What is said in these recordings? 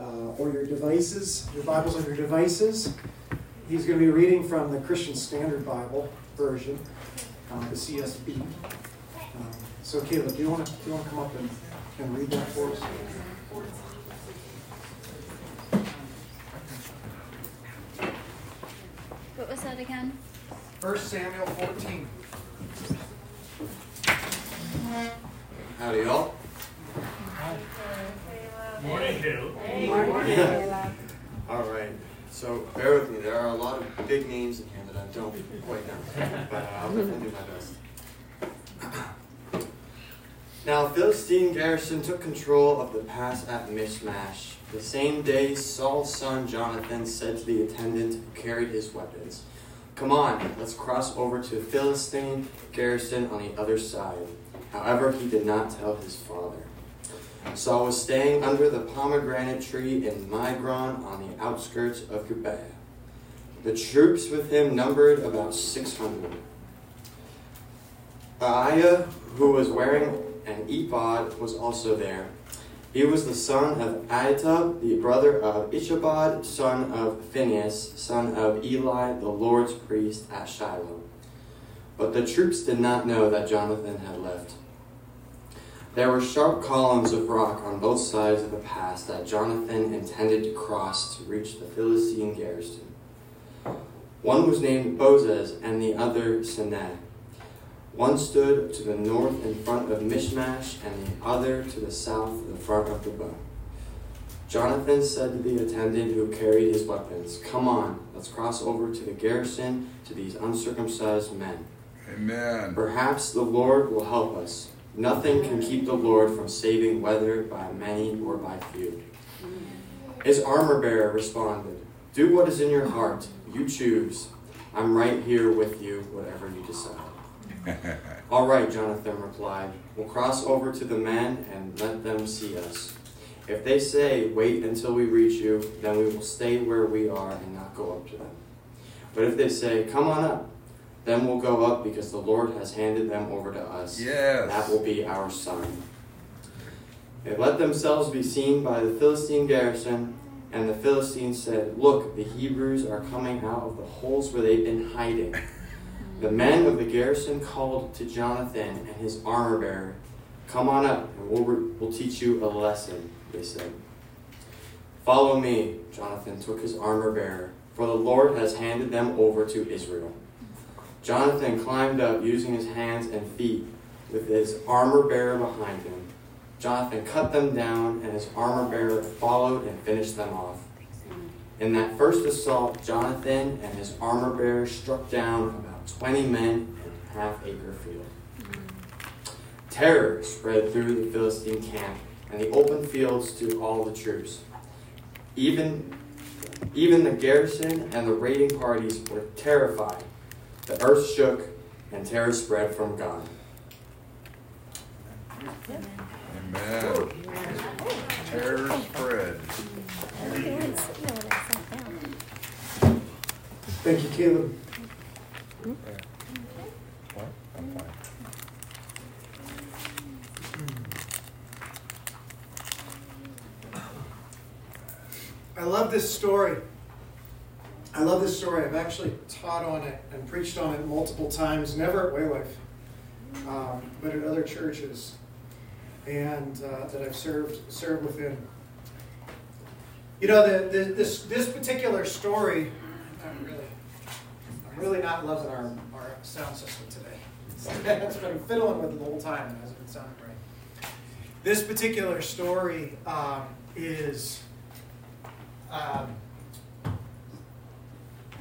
uh, or your devices, your Bibles on your devices. He's going to be reading from the Christian Standard Bible version, uh, the CSB. Um, so, Caleb, do you want to do you want to come up and, and read that for us? What was that again? 1 Samuel 14. Howdy, y'all. Morning, Caleb. Yeah. All right. So bear with me. There are a lot of big names in here that I don't quite know, but uh, I'll definitely do my best. Now, Philistine garrison took control of the pass at Michmash. The same day, Saul's son Jonathan said to the attendant who carried his weapons, Come on, let's cross over to Philistine garrison on the other side. However, he did not tell his father. Saul was staying under the pomegranate tree in Migron on the outskirts of Gibeah. The troops with him numbered about 600. Ahijah, who was wearing an ephod, was also there. He was the son of Ahitub, the brother of Ichabod, son of Phinehas, son of Eli, the Lord's priest at Shiloh. But the troops did not know that Jonathan had left. There were sharp columns of rock on both sides of the pass that Jonathan intended to cross to reach the Philistine garrison. One was named Bozez and the other Seneh. One stood to the north in front of Michmash, and the other to the south in front of the bow. Jonathan said to the attendant who carried his weapons, Come on, let's cross over to the garrison to these uncircumcised men. Amen. Perhaps the Lord will help us. Nothing can keep the Lord from saving, whether by many or by few. His armor bearer responded, Do what is in your heart. You choose. I'm right here with you, whatever you decide. All right, Jonathan replied. We'll cross over to the men and let them see us. If they say, Wait until we reach you, then we will stay where we are and not go up to them. But if they say, Come on up, then we'll go up because the Lord has handed them over to us. Yes. That will be our sign. They let themselves be seen by the Philistine garrison, and the Philistines said, Look, the Hebrews are coming out of the holes where they've been hiding. The men of the garrison called to Jonathan and his armor bearer, Come on up, and we'll, we'll teach you a lesson, they said. Follow me, Jonathan took his armor bearer, for the Lord has handed them over to Israel. Jonathan climbed up using his hands and feet with his armor bearer behind him. Jonathan cut them down, and his armor bearer followed and finished them off. In that first assault, Jonathan and his armor bearer struck down about 20 men in a half acre field. Terror spread through the Philistine camp and the open fields to all the troops. Even, even the garrison and the raiding parties were terrified. The earth shook and terror spread from God. Amen. Terror spread. Thank you, Caleb. What? I'm fine. I love this story. I love this story. I've actually taught on it and preached on it multiple times, never at WayLife, um, but at other churches, and uh, that I've served served within. You know, the, the, this this particular story, I'm really, I'm really not loving our, our sound system today. It's been fiddling with it the whole time and hasn't been sounding great. This particular story um, is. Um,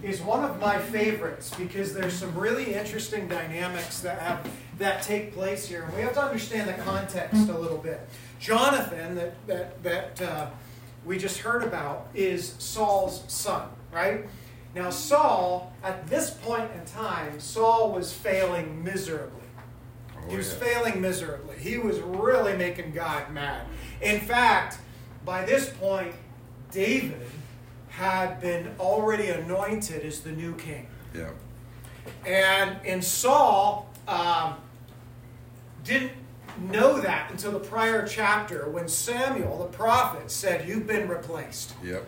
is one of my favorites because there's some really interesting dynamics that have that take place here, and we have to understand the context a little bit. Jonathan, that that that uh, we just heard about, is Saul's son, right? Now Saul, at this point in time, Saul was failing miserably. Oh, He was yeah. failing miserably. He was really making God mad. In fact, by this point, David had been already anointed as the new king. Yeah. And and Saul um, didn't know that until the prior chapter when Samuel, the prophet, said, You've been replaced. Yep.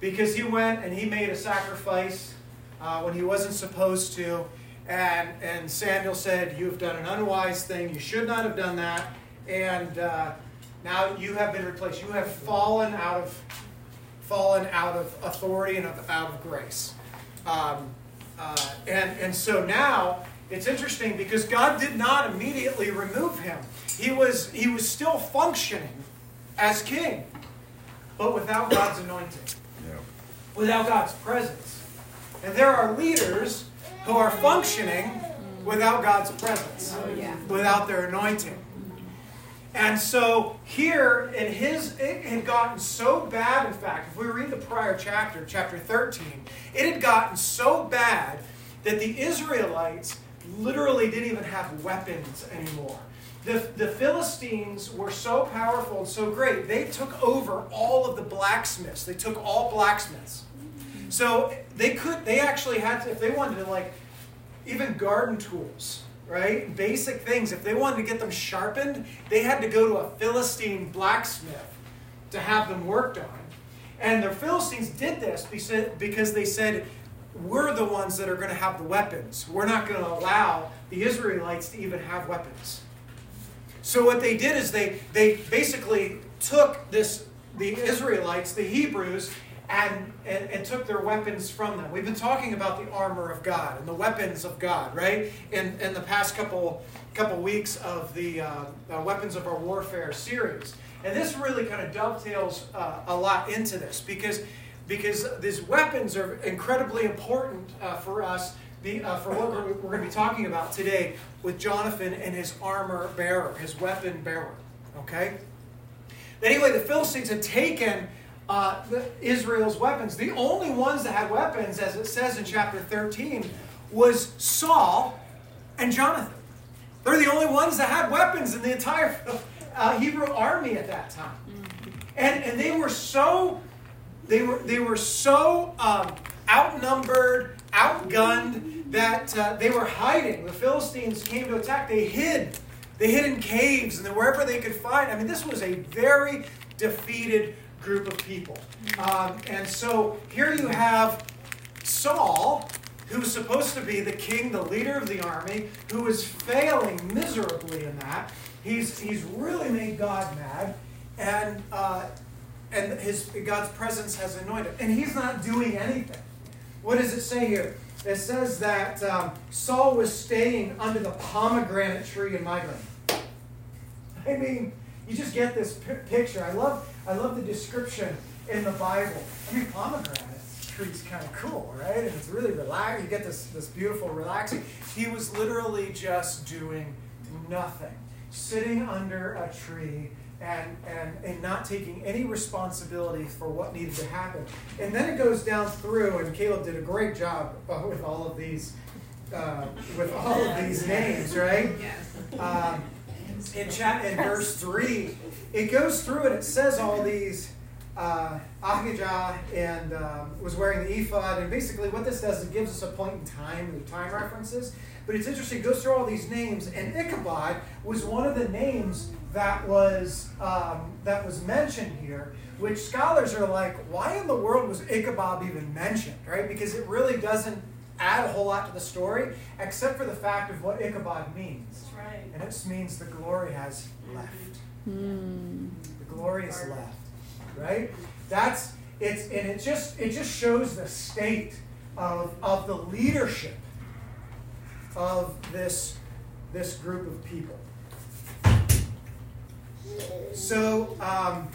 Because he went and he made a sacrifice uh, when he wasn't supposed to. And, and Samuel said, You've done an unwise thing. You should not have done that. And uh, now you have been replaced. You have fallen out of fallen out of authority and out of grace. Um, uh, and, and so now it's interesting because God did not immediately remove him. He was, he was still functioning as king, but without God's anointing, Yep. without God's presence. And there are leaders who are functioning without God's presence, without their anointing. And so here in his, it had gotten so bad, in fact, if we read the prior chapter, chapter 13, it had gotten so bad that the Israelites literally didn't even have weapons anymore. The, the Philistines were so powerful and so great, they took over all of the blacksmiths. They took all blacksmiths. So they could, they actually had to, if they wanted to, like, even garden tools, right? Basic things. If they wanted to get them sharpened, they had to go to a Philistine blacksmith to have them worked on. And the Philistines did this because they said, we're the ones that are going to have the weapons. We're not going to allow the Israelites to even have weapons. So what they did is they they basically took this the Israelites, the Hebrews, and, and, and took their weapons from them. We've been talking about the armor of God and the weapons of God, right? In, in the past couple couple weeks of the uh, uh, weapons of our warfare series, and this really kind of dovetails uh, a lot into this because because these weapons are incredibly important uh, for us be, uh, for what we're, we're going to be talking about today with Jonathan and his armor bearer, his weapon bearer. Okay? Anyway, the Philistines had taken uh, the, Israel's weapons. The only ones that had weapons, as it says in chapter 13, was Saul and Jonathan. They're the only ones that had weapons in the entire uh, Hebrew army at that time. And, and they were so they were they were so um, outnumbered, outgunned that uh, they were hiding. The Philistines came to attack. They hid. They hid in caves and wherever they could find. I mean, this was a very defeated group of people. Um, and so here you have Saul, who's supposed to be the king, the leader of the army, who is failing miserably in that. He's, he's really made God mad. And, uh, and his, God's presence has anointed. And he's not doing anything. What does it say here? It says that um, Saul was staying under the pomegranate tree in Migron. I mean, you just get this picture. I love, I love the description in the Bible. I mean, pomegranate tree's kind of cool, right? And it's really relaxing. You get this, this beautiful relaxing. He was literally just doing nothing, sitting under a tree and, and, and not taking any responsibility for what needed to happen. And then it goes down through, and Caleb did a great job uh, with all of these, uh, with all of these names, right? Um, in chat in verse three, it goes through and it says all these. Uh, Ahijah and um, was wearing the ephod, and basically what this does is it gives us a point in time, the time references. But it's interesting, it goes through all these names, and Ichabod was one of the names that was um, that was mentioned here, which scholars are like, why in the world was Ichabod even mentioned, right? Because it really doesn't add a whole lot to the story, except for the fact of what Ichabod means. Right. And it means the glory has left. Mm. The glory is left, right? That's it's and it just it just shows the state of of the leadership of this this group of people. So, um,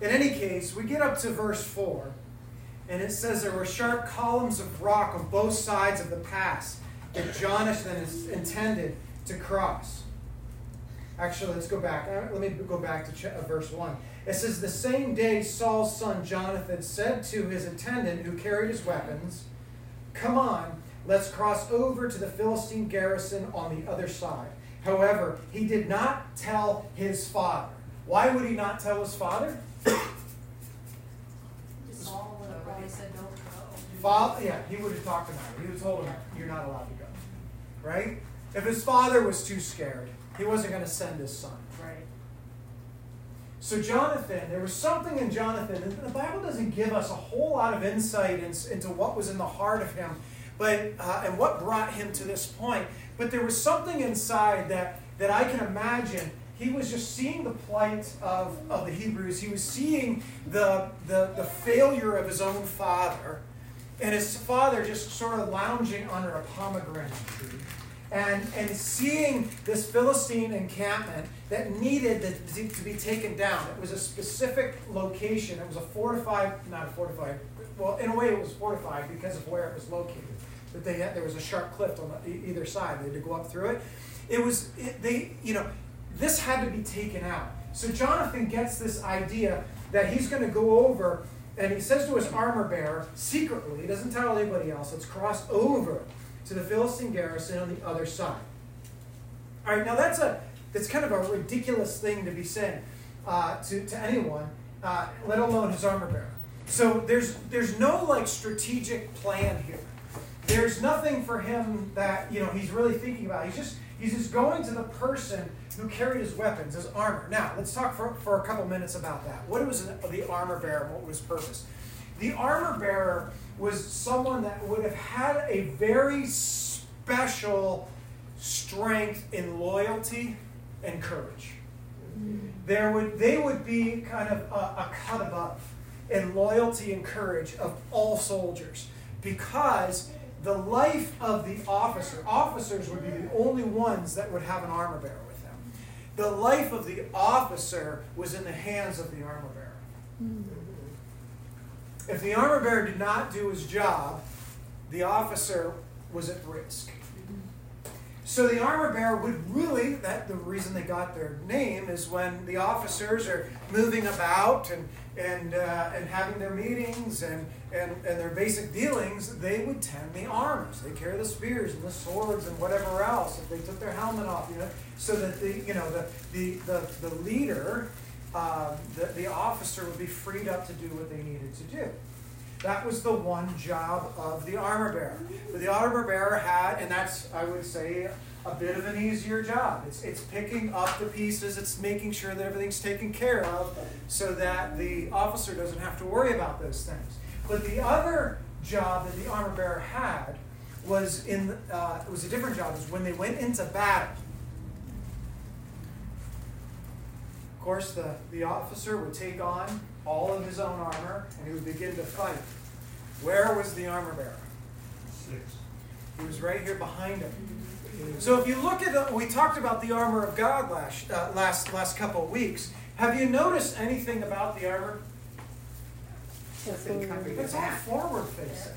in any case, we get up to verse 4, and it says there were sharp columns of rock on both sides of the pass that Jonathan is intended to cross. Actually, let's go back. Uh, Let me go back to uh, verse 1. It says, The same day Saul's son Jonathan said to his attendant who carried his weapons, Come on, let's cross over to the Philistine garrison on the other side. However, he did not tell his father. Why would he not tell his father? Saul would have probably said, don't go. Father, yeah, he would have talked about it. He would have told him, You're not allowed to go. Right? If his father was too scared, he wasn't going to send his son. Right. So Jonathan, there was something in Jonathan, and the Bible doesn't give us a whole lot of insight in, into what was in the heart of him, but uh, and what brought him to this point. But there was something inside that that I can imagine. He was just seeing the plight of, of the Hebrews. He was seeing the, the, the failure of his own father, and his father just sort of lounging under a pomegranate tree and, and seeing this Philistine encampment that needed to, to be taken down. It was a specific location. It was a fortified, not a fortified, well, in a way it was fortified because of where it was located. But they had, there was a sharp cliff on the, either side. They had to go up through it. It was, it, they, you know, this had to be taken out. So Jonathan gets this idea that he's going to go over, and he says to his armor bearer secretly, he doesn't tell anybody else, let's cross over to the Philistine garrison on the other side. All right, now that's a that's kind of a ridiculous thing to be saying uh, to, to anyone, uh, let alone his armor bearer. So there's there's no like strategic plan here. There's nothing for him that you know he's really thinking about. He's just he's just going to the person who carried his weapons, his armor. Now let's talk for, for a couple minutes about that. What was the armor bearer? What was his purpose? The armor bearer was someone that would have had a very special strength in loyalty and courage. Mm-hmm. There would, they would be kind of a, a cut above in loyalty and courage of all soldiers because the life of the officer, officers would be the only ones that would have an armor bearer. The life of the officer was in the hands of the armor bearer. If the armor bearer did not do his job, the officer was at risk. So the armor bearer would really, that the reason they got their name is when the officers are moving about and, and, uh, and having their meetings and, and, and their basic dealings, they would tend the arms. They carry the spears and the swords and whatever else. If they took their helmet off, you know, so that the, you know, the, the, the, the leader um, the, the officer would be freed up to do what they needed to do. That was the one job of the armor bearer. But the armor bearer had, and that's, I would say, a bit of an easier job. It's, it's picking up the pieces, it's making sure that everything's taken care of so that the officer doesn't have to worry about those things. But the other job that the armor bearer had was in uh, it was a different job. Was when they went into battle. Of course, the, the officer would take on all of his own armor and he would begin to fight. Where was the armor bearer? Six. He was right here behind him. So if you look at the, we talked about the armor of God last uh, last last couple of weeks. Have you noticed anything about the armor? It's all forward facing.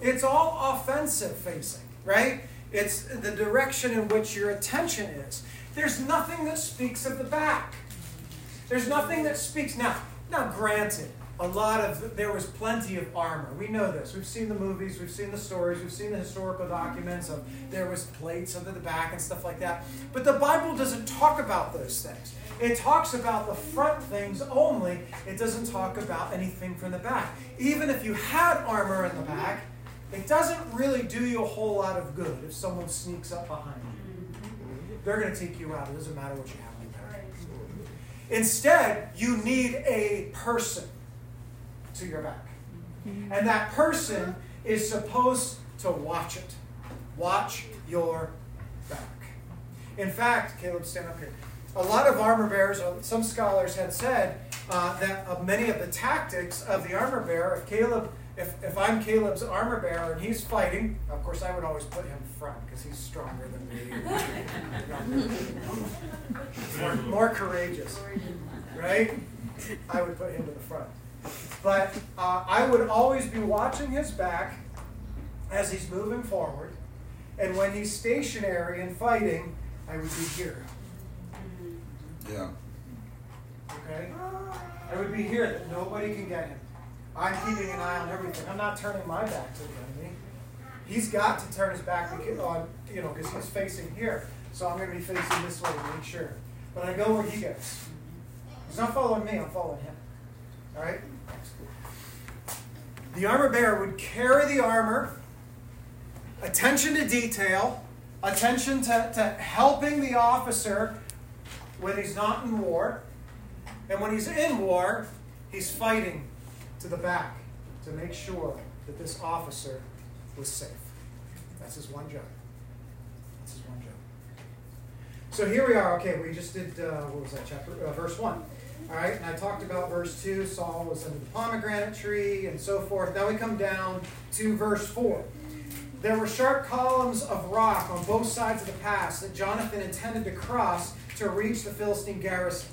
It's all offensive facing, right? It's the direction in which your attention is. There's nothing that speaks of the back. There's nothing that speaks now. Now, granted, a lot of there was plenty of armor. We know this. We've seen the movies, we've seen the stories, we've seen the historical documents of there was plates under the back and stuff like that. But the Bible doesn't talk about those things. It talks about the front things only. It doesn't talk about anything from the back. Even if you had armor in the back, it doesn't really do you a whole lot of good if someone sneaks up behind you. They're going to take you out. It doesn't matter what you have. Instead, you need a person to your back. And that person is supposed to watch it. Watch your back. In fact, Caleb, stand up here. A lot of armor bearers, uh, some scholars had said uh, that of many of the tactics of the armor bearer, if Caleb, if, if I'm Caleb's armor bearer and he's fighting, of course I would always put him front because he's stronger than me. more, more courageous, right? I would put him to the front. But uh, I would always be watching his back as he's moving forward. And when he's stationary and fighting, I would be here. Yeah. Okay? I would be here that nobody can get him. I'm keeping an eye on everything. I'm not turning my back to the enemy. He's got to turn his back on, you know, because he's facing here. So I'm going to be facing this way to make sure. But I go where he goes. He's not following me, I'm following him. All right? The armor bearer would carry the armor, attention to detail, attention to, to helping the officer when he's not in war. And when he's in war, he's fighting to the back to make sure that this officer was safe. That's his one job. That's his one job. So here we are. Okay, we just did, uh, what was that chapter? Uh, verse 1. All right, and I talked about verse 2. Saul was under the pomegranate tree and so forth. Now we come down to verse 4. There were sharp columns of rock on both sides of the pass that Jonathan intended to cross to reach the Philistine garrison.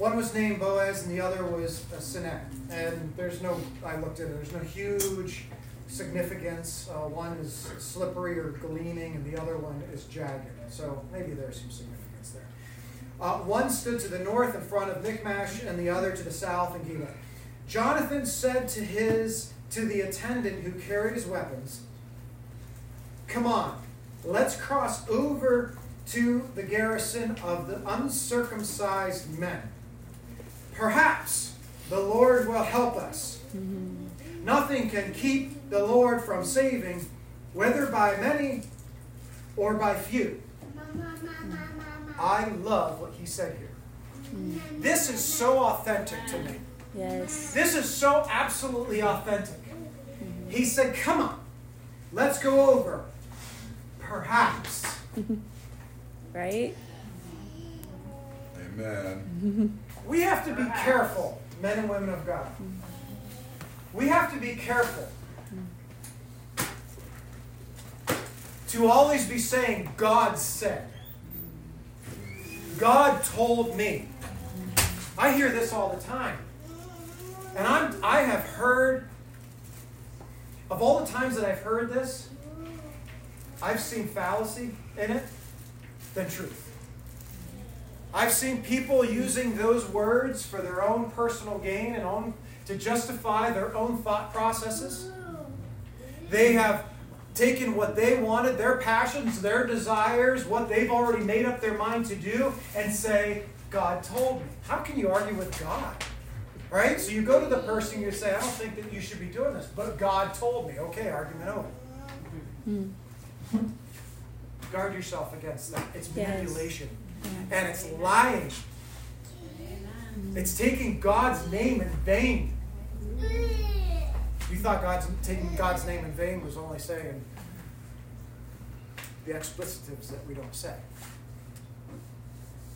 One was named Boaz and the other was Seneh. And there's no, I looked at it, there's no huge significance. Uh, one is slippery or gleaming, and the other one is jagged. So maybe there's some significance there. Uh, one stood to the north in front of Michmash, and the other to the south in Geba. Jonathan said to his to the attendant who carried his weapons, "Come on, let's cross over to the garrison of the uncircumcised men. Perhaps the Lord will help us." Mm-hmm. Nothing can keep the Lord from saving, whether by many or by few. I love what he said here. This is so authentic to me. Yes. This is so absolutely authentic. He said, Come on, let's go over. Perhaps. right? Amen. We have to be careful, men and women of God. We have to be careful to always be saying, God said. God told me. I hear this all the time. And I'm, I have heard, of all the times that I've heard this, I've seen fallacy in it than truth. I've seen people using those words for their own personal gain and own to justify their own thought processes. They have taken what they wanted, their passions, their desires, what they've already made up their mind to do, and say, God told me. How can you argue with God? Right? So you go to the person, you say, I don't think that you should be doing this, but God told me. Okay, argument over. Mm. Guard yourself against that. It's manipulation. And it's lying. It's taking God's name in vain. You thought God's taking God's name in vain was only saying the explicitives that we don't say.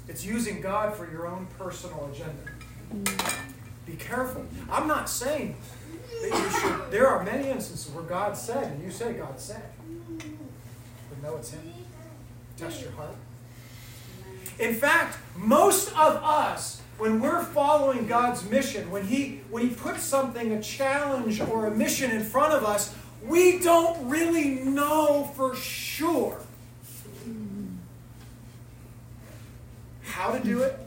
It's using God for your own personal agenda. Be careful. I'm not saying that you should. There are many instances where God said, and you say God said. But no, it's Him. Test your heart. In fact, most of us when we're following God's mission, when He when He puts something, a challenge or a mission in front of us, we don't really know for sure how to do it,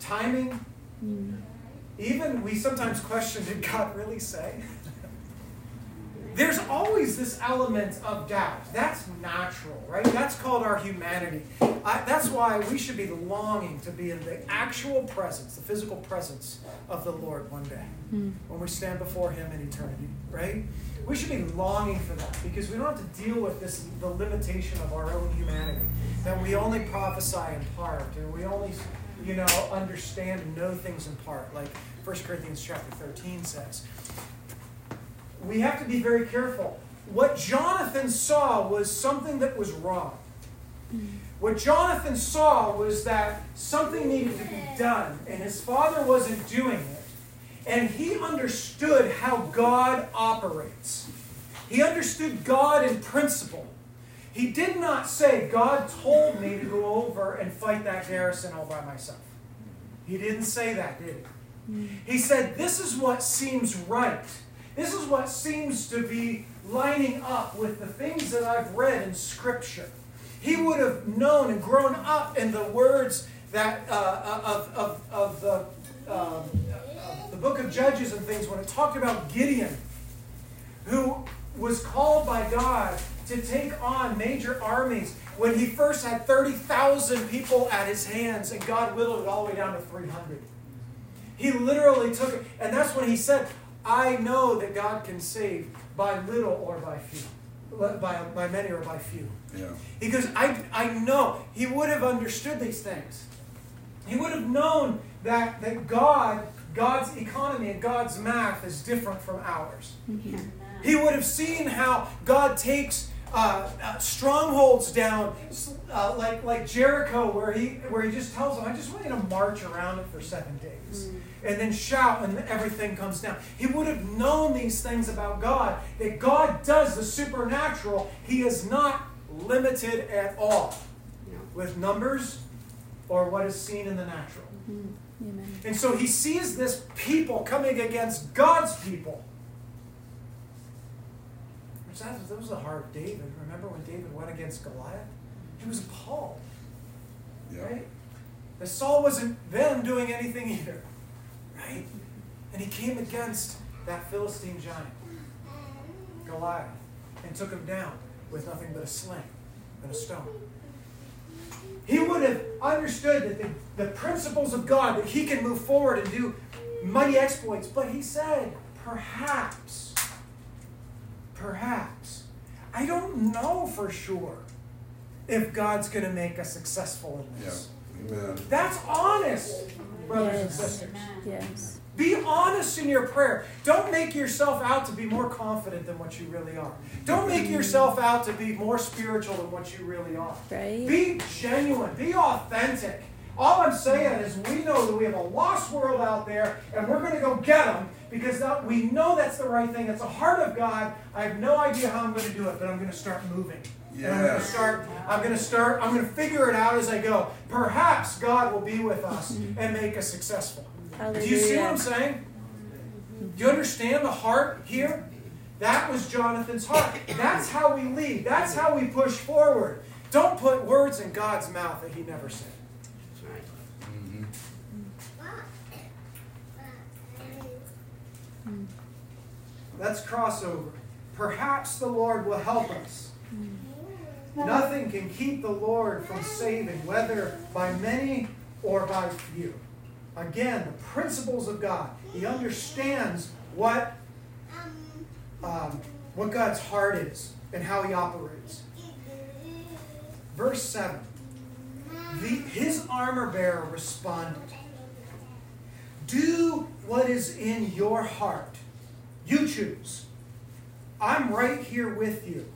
timing. Even we sometimes question, did God really say? There's always this element of doubt. That's natural, right? That's called our humanity. I, that's why we should be longing to be in the actual presence, the physical presence of the Lord one day mm. when we stand before Him in eternity, right? We should be longing for that because we don't have to deal with this the limitation of our own humanity that we only prophesy in part and we only you know understand and know things in part like 1 Corinthians chapter 13 says we have to be very careful. What Jonathan saw was something that was wrong. What Jonathan saw was that something needed to be done, and his father wasn't doing it. And he understood how God operates. He understood God in principle. He did not say, God told me to go over and fight that garrison all by myself. He didn't say that, did he? He said, This is what seems right. This is what seems to be lining up with the things that I've read in Scripture. He would have known and grown up in the words that uh, uh of, of, of the, um, the book of Judges and things when it talked about Gideon, who was called by God to take on major armies when he first had 30,000 people at his hands and God whittled it all the way down to 300. He literally took it, and that's when he said, I know that God can save by little or by few. by, by many or by few. Yeah. He goes, I, I know. He would have understood these things. He would have known that, that God, God's economy and God's math is different from ours. He would have seen how God takes uh, uh, strongholds down, uh, like like Jericho, where he where he just tells them, "I just want you to march around it for seven days, and then shout, and everything comes down." He would have known these things about God. That God does the supernatural. He is not limited at all with numbers or what is seen in the natural. Mm-hmm. Amen. And so he sees this people coming against God's people. Which that, that was the heart of David. Remember when David went against Goliath? He was appalled, Yeah. right? That Saul wasn't then doing anything either, right? And he came against that Philistine giant, Goliath, and took him down with nothing but a sling and a stone. He would have understood that the, the principles of God, that he can move forward and do mighty exploits. But he said, perhaps, perhaps. I don't know for sure if God's going to make us successful in this. Yeah. Amen. That's honest, brothers and sisters. Yes. Be honest in your prayer. Don't make yourself out to be more confident than what you really are. Don't make mm-hmm. yourself out to be more spiritual than what you really are. Right? Be genuine. Be authentic. All I'm saying is we know that we have a lost world out there and we're going to go get them because that, we know that's the right thing. It's the heart of God. I have no idea how I'm going to do it, but I'm going to start moving. And I'm going to start. I'm going to start. I'm going to figure it out as I go. Perhaps God will be with us and make us successful. Do you see what I'm saying? Do you understand the heart here? That was Jonathan's heart. That's how we lead. That's how we push forward. Don't put words in God's mouth that He never said. Mhm. Let's cross over. Perhaps the Lord will help us. Nothing can keep the Lord from saving, whether by many or by few. Again, the principles of God. He understands what, um, what God's heart is and how He operates. Verse 7 the, His armor bearer responded Do what is in your heart. You choose. I'm right here with you.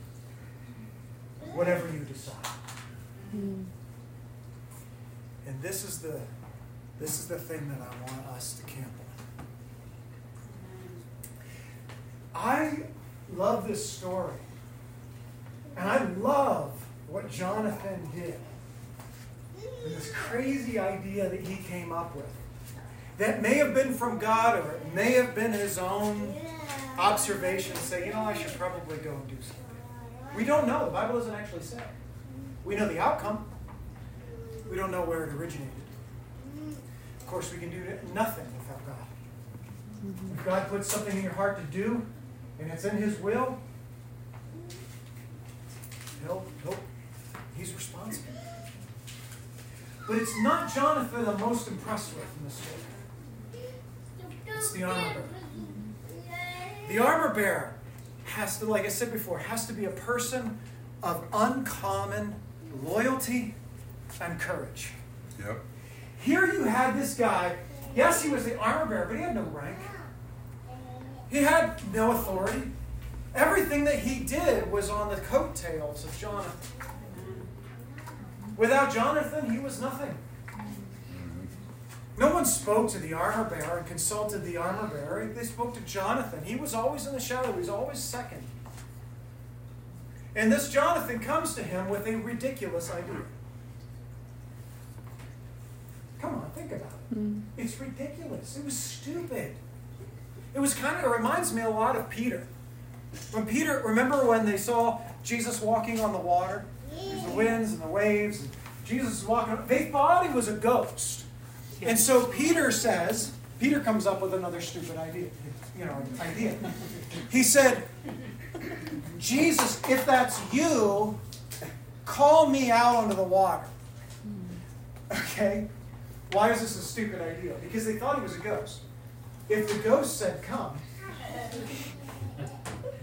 Whatever you decide. Mm. And this is the this is the thing that I want us to camp on. I love this story. And I love what Jonathan did. And this crazy idea that he came up with. That may have been from God or it may have been his own observation and say, you know, I should probably go and do something. We don't know. The Bible doesn't actually say. We know the outcome. We don't know where it originated. Of course, we can do nothing without God. If God puts something in your heart to do, and it's in His will, he'll, he'll, He's responsible. But it's not Jonathan I'm most impressed with in this story. It's the armor bearer. The armor bearer has to, like I said before, has to be a person of uncommon loyalty and courage. Yep. Here you had this guy, yes, he was the armor bearer, but he had no rank. He had no authority. Everything that he did was on the coattails of Jonathan. Without Jonathan, he was nothing. No one spoke to the armor bearer and consulted the armor bearer. They spoke to Jonathan. He was always in the shadow, he was always second. And this Jonathan comes to him with a ridiculous idea. Come on, think about it. Mm. It's ridiculous. It was stupid. It was kind of, it reminds me a lot of Peter. When Peter, remember when they saw Jesus walking on the water? There's the winds and the waves, and Jesus is walking. They thought he was a ghost. And so Peter says, Peter comes up with another stupid idea. You know, idea. He said, Jesus, if that's you, call me out onto the water. Okay? Why is this a stupid idea? Because they thought he was a ghost. If the ghost said, come,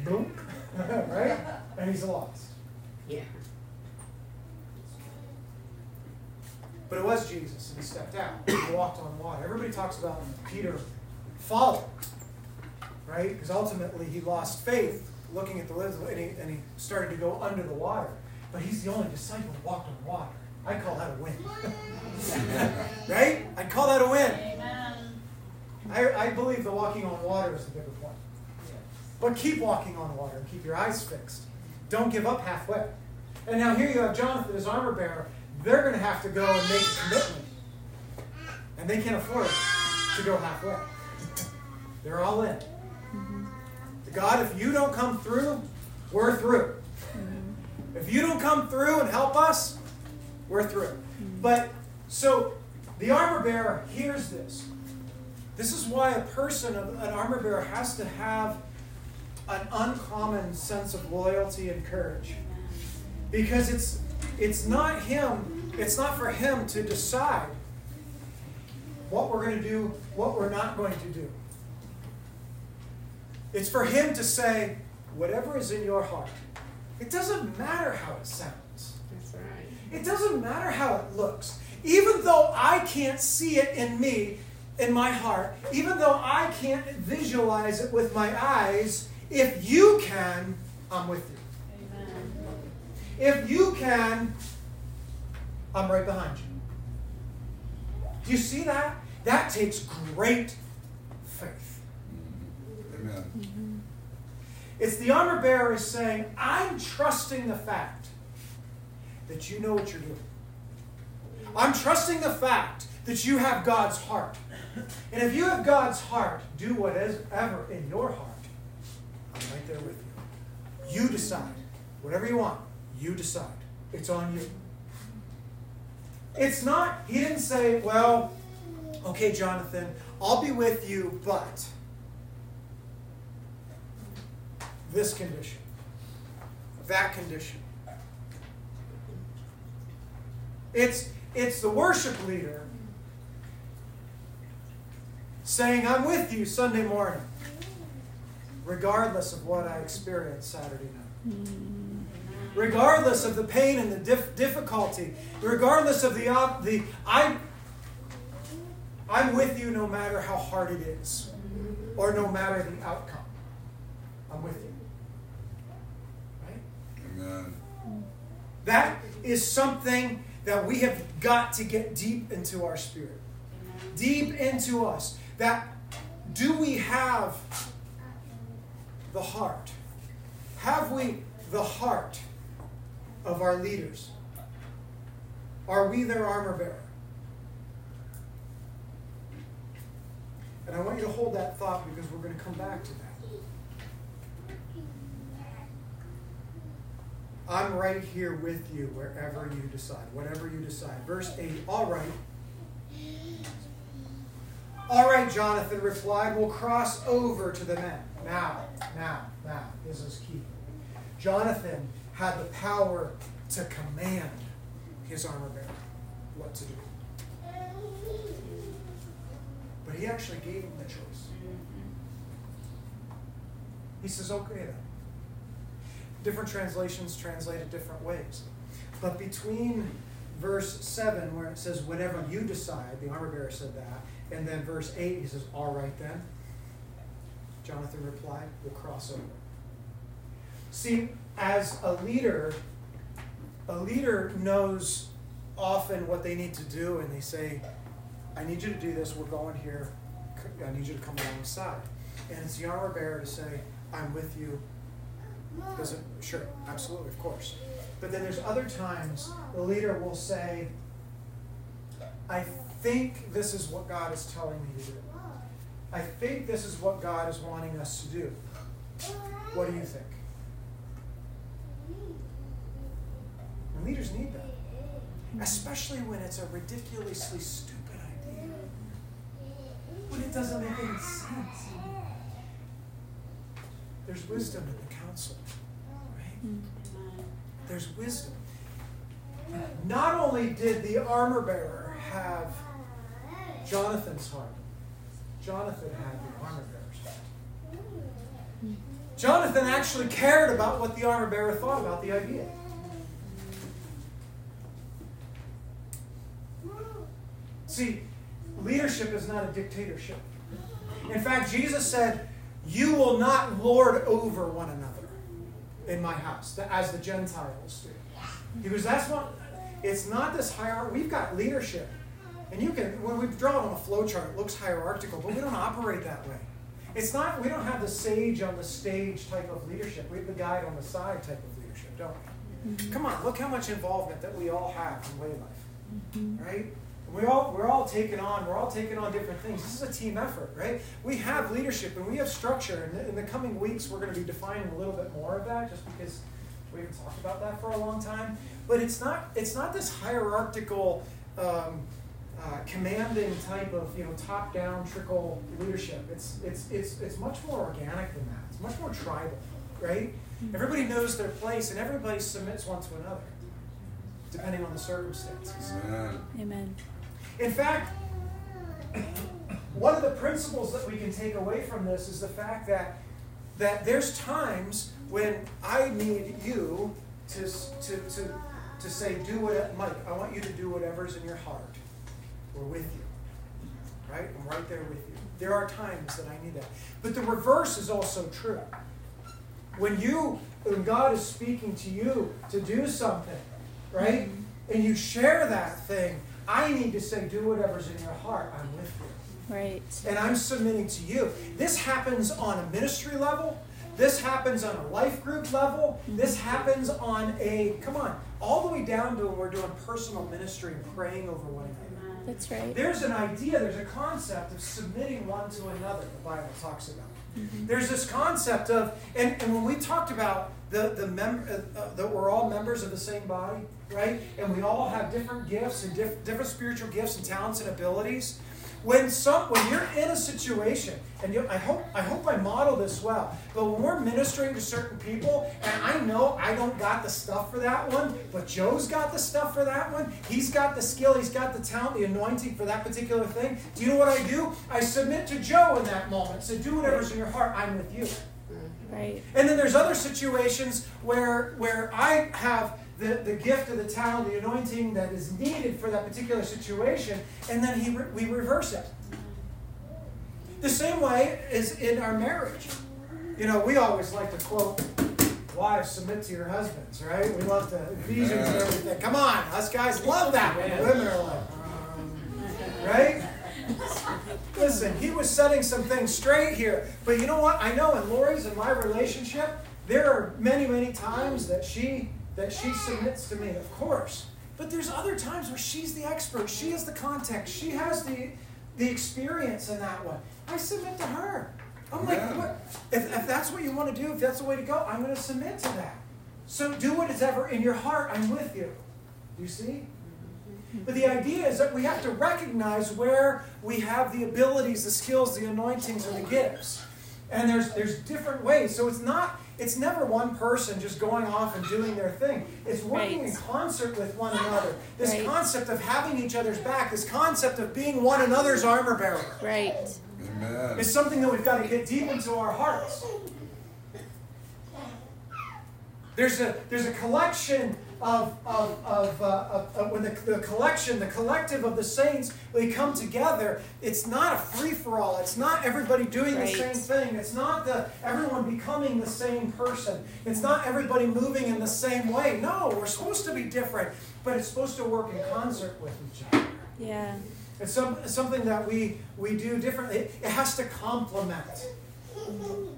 boom, right? And he's lost. Yeah. But it was Jesus, and he stepped out. He walked on water. Everybody talks about Peter falling, right? Because ultimately he lost faith looking at the lips, and he, and he started to go under the water. But he's the only disciple who walked on water. I call that a win. right? I call that a win. I, I believe the walking on water is the bigger point. But keep walking on water and keep your eyes fixed. Don't give up halfway. And now here you have Jonathan, his armor bearer. They're going to have to go and make a commitment. And they can't afford to go halfway. They're all in. Mm-hmm. God, if you don't come through, we're through. Mm-hmm. If you don't come through and help us, we're through. Mm-hmm. But so the armor bearer hears this. This is why a person, an armor bearer, has to have an uncommon sense of loyalty and courage. Because it's it's not him, it's not for him to decide what we're going to do, what we're not going to do. It's for him to say, whatever is in your heart. It doesn't matter how it sounds. That's right. It doesn't matter how it looks. Even though I can't see it in me, in my heart, even though I can't visualize it with my eyes, if you can, I'm with you. Amen. If you can, I'm right behind you. Do you see that? That takes great faith. Amen. It's the armor bearer is saying, I'm trusting the fact that you know what you're doing. I'm trusting the fact that you have God's heart. And if you have God's heart, do whatever in your heart. I'm right there with you. You decide. Whatever you want, you decide. It's on you. It's not, he didn't say, well, okay, Jonathan, I'll be with you, but this condition, that condition. It's, it's the worship leader saying, I'm with you Sunday morning, regardless of what I experience Saturday night. Mm. Regardless of the pain and the dif- difficulty, regardless of the, op- the I, I'm with you no matter how hard it is, or no matter the outcome. I'm with you. Right? Amen. That is something that we have got to get deep into our spirit. Deep into us. That do we have the heart? Have we the heart of our leaders? Are we their armor bearer? And I want you to hold that thought because we're going to come back to that. I'm right here with you wherever you decide, whatever you decide. Verse 8, all right. All right, Jonathan replied, we'll cross over to the men. Now, now, now, this is key. Jonathan had the power to command his armor bearer what to do. But he actually gave him the choice. He says, okay then. Different translations translate it different ways. But between verse 7, where it says, whatever you decide, the armor bearer said that, and then verse 8, he says, all right then. Jonathan replied, we'll cross over. See, as a leader, a leader knows often what they need to do, and they say, I need you to do this, we're going here, I need you to come alongside. And it's the armor bearer to say, I'm with you. Doesn't sure, absolutely, of course. But then there's other times the leader will say, I think this is what God is telling me to do. I think this is what God is wanting us to do. What do you think? And leaders need that. Especially when it's a ridiculously stupid idea. When it doesn't make any sense. There's wisdom in the council, right? Mm. There's wisdom. Not only did the armor bearer have Jonathan's heart, Jonathan had the armor bearer's heart. Mm. Jonathan actually cared about what the armor bearer thought about the idea. See, leadership is not a dictatorship. In fact, Jesus said, You will not lord over one another in my house, as the Gentiles do. Because that's what, it's not this hierarchy. We've got leadership. And you can, when we draw it on a flow chart, it looks hierarchical, but we don't operate that way. It's not, we don't have the sage on the stage type of leadership. We have the guide on the side type of leadership, don't we? Mm-hmm. Come on, look how much involvement that we all have in WayLife, mm-hmm. right? We're all, we're all taking on, we're all taking on different things. This is a team effort, right? We have leadership and we have structure. And in the coming weeks, we're going to be defining a little bit more of that just because we haven't talked about that for a long time. But it's not, it's not this hierarchical, um, uh, commanding type of you know top down trickle leadership. It's it's it's it's much more organic than that. It's much more tribal, right? Mm-hmm. Everybody knows their place and everybody submits one to another, depending on the circumstances. Amen. Amen. In fact, one of the principles that we can take away from this is the fact that that there's times when I need you to to to to say do what Mike. I want you to do whatever's in your heart. We're with you. Right? I'm right there with you. There are times that I need that. But the reverse is also true. When you, when God is speaking to you to do something, right? And you share that thing, I need to say, do whatever's in your heart. I'm with you. Right. And I'm submitting to you. This happens on a ministry level. This happens on a life group level. Mm-hmm. This happens on a, come on, all the way down to when we're doing personal ministry and praying over one another. That's right. There's an idea, there's a concept of submitting one to another, the Bible talks about. Mm-hmm. There's this concept of, and, and when we talked about the, the mem- uh, uh, that we're all members of the same body, right? And we all have different gifts and diff- different spiritual gifts and talents and abilities. When some when you're in a situation, and you, I hope I hope I model this well, but when we're ministering to certain people, and I know I don't got the stuff for that one, but Joe's got the stuff for that one. He's got the skill, he's got the talent, the anointing for that particular thing. Do you know what I do? I submit to Joe in that moment. So do whatever's in your heart. I'm with you. Right. And then there's other situations where where I have the, the gift of the talent, the anointing that is needed for that particular situation, and then he re- we reverse it. The same way is in our marriage. You know, we always like to quote, wives submit to your husbands, right? We love to Ephesians and everything. Come on, us guys love that when women are like, um, right? Listen, he was setting some things straight here. But you know what? I know in Lori's and my relationship, there are many, many times that she that she submits to me, of course. But there's other times where she's the expert. She has the context. She has the, the experience in that one. I submit to her. I'm like, what? If, if that's what you want to do, if that's the way to go, I'm going to submit to that. So do what is ever in your heart. I'm with you. You see? But the idea is that we have to recognize where we have the abilities, the skills, the anointings, and the gifts. And there's there's different ways. So it's not it's never one person just going off and doing their thing. It's working right. in concert with one another. This right. concept of having each other's back, this concept of being one another's armor bearer. Right. Amen. It's something that we've got to get deep into our hearts. There's a there's a collection of, of, of, uh, of, of when the, the, collection, the collective of the saints, they come together, it's not a free for all. It's not everybody doing right. the same thing. It's not the everyone becoming the same person. It's not everybody moving in the same way. No, we're supposed to be different, but it's supposed to work in concert with each other. Yeah. It's some, something that we, we do differently. It, it has to complement. Mm-hmm.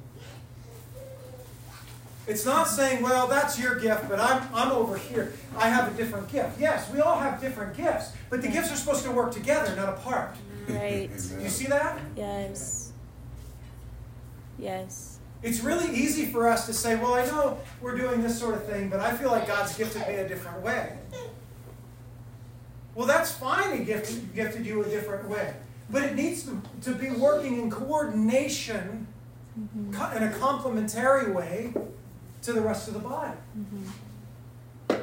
It's not saying, well, that's your gift, but I'm, I'm over here. I have a different gift. Yes, we all have different gifts, but the gifts are supposed to work together, not apart. Right. Do you see that? Yes. Yes. It's really easy for us to say, well, I know we're doing this sort of thing, but I feel like God's gifted me a different way. Well, that's fine, He gifted, gifted you a different way. But it needs to, to be working in coordination mm-hmm. in a complementary way to the rest of the body. Mm-hmm.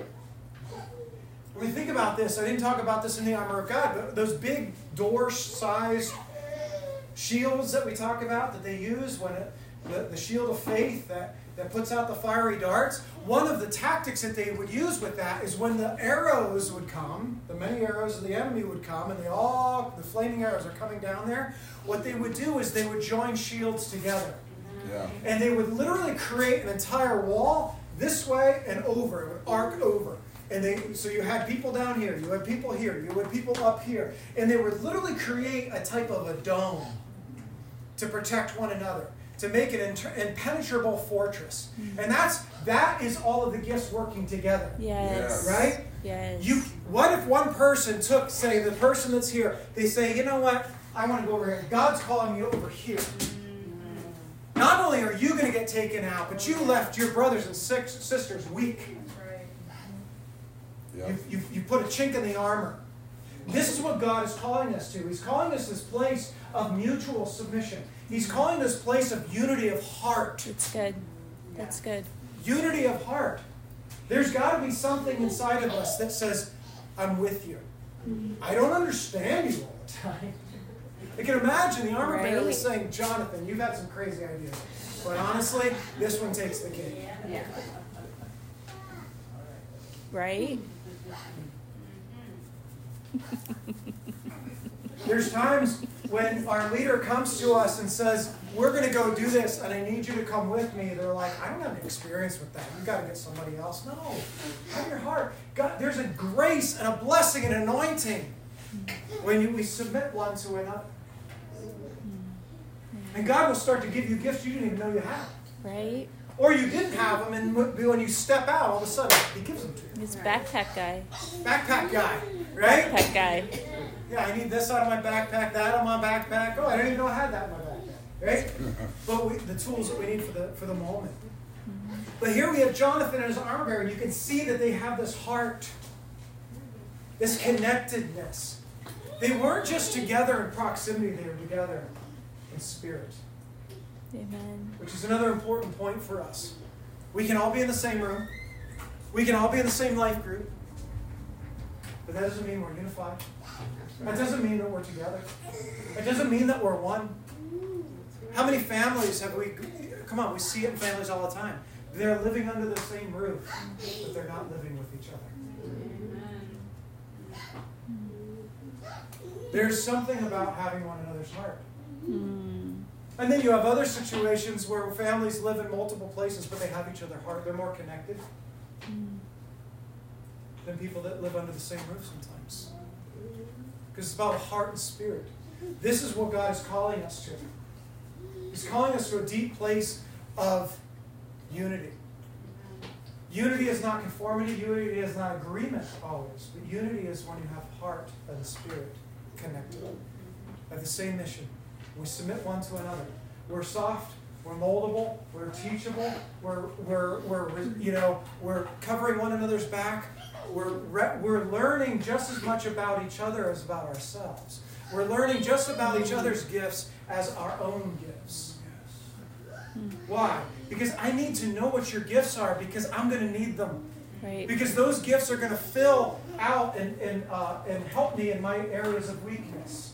When we think about this, I didn't talk about this in the armor of God, but those big door sized shields that we talk about that they use when it, the, the shield of faith that, that puts out the fiery darts. One of the tactics that they would use with that is when the arrows would come, the many arrows of the enemy would come, and they all, the flaming arrows are coming down there. What they would do is they would join shields together. Yeah. And they would literally create an entire wall this way and over. It would arc over. And they so you had people down here, you had people here, you had people up here, and they would literally create a type of a dome to protect one another, to make an inter- impenetrable fortress. Mm-hmm. And that's that is all of the gifts working together. Yes. Right? Yes. You what if one person took, say, the person that's here, they say, you know what, I want to go over here. God's calling me over here. Mm-hmm. Not only are you going to get taken out, but you left your brothers and six, sisters weak. Yeah. You, you, you put a chink in the armor. This is what God is calling us to. He's calling us this place of mutual submission. He's calling this place of unity of heart. It's good. That's good. Unity of heart. There's got to be something inside of us that says, I'm with you. I don't understand you all the time. I can imagine the armor bearer was saying, Jonathan, you've had some crazy ideas. But honestly, this one takes the cake. Yeah. Right? There's times when our leader comes to us and says, We're going to go do this and I need you to come with me. They're like, I don't have any experience with that. You've got to get somebody else. No. Have your heart. God, there's a grace and a blessing and anointing when you, we submit one to another. And God will start to give you gifts you didn't even know you had. Right? Or you didn't have them, and when you step out, all of a sudden, He gives them to you. He's backpack guy. Backpack guy, right? Backpack guy. Yeah, I need this out of my backpack, that on my backpack. Oh, I didn't even know I had that in my backpack, right? but we, the tools that we need for the for the moment. But here we have Jonathan and his armor bearer, and you can see that they have this heart, this connectedness. They weren't just together in proximity; they were together in spirit, Amen. which is another important point for us. We can all be in the same room. We can all be in the same life group. But that doesn't mean we're unified. That doesn't mean that we're together. It doesn't mean that we're one. How many families have we? Come on, we see it in families all the time. They're living under the same roof, but they're not living with each other. There's something about having one another's heart. Mm. And then you have other situations where families live in multiple places, but they have each other's heart. They're more connected than people that live under the same roof sometimes. Because it's about heart and spirit. This is what God is calling us to. He's calling us to a deep place of unity. Unity is not conformity, unity is not agreement always, but unity is when you have heart and spirit connected at the same mission. We submit one to another. We're soft, we're moldable, we're teachable, we're, we're, we're you know, we're covering one another's back. We're, re- we're learning just as much about each other as about ourselves. We're learning just about each other's gifts as our own gifts. Why? Because I need to know what your gifts are because I'm going to need them. Right. Because those gifts are going to fill out and, and, uh, and help me in my areas of weakness.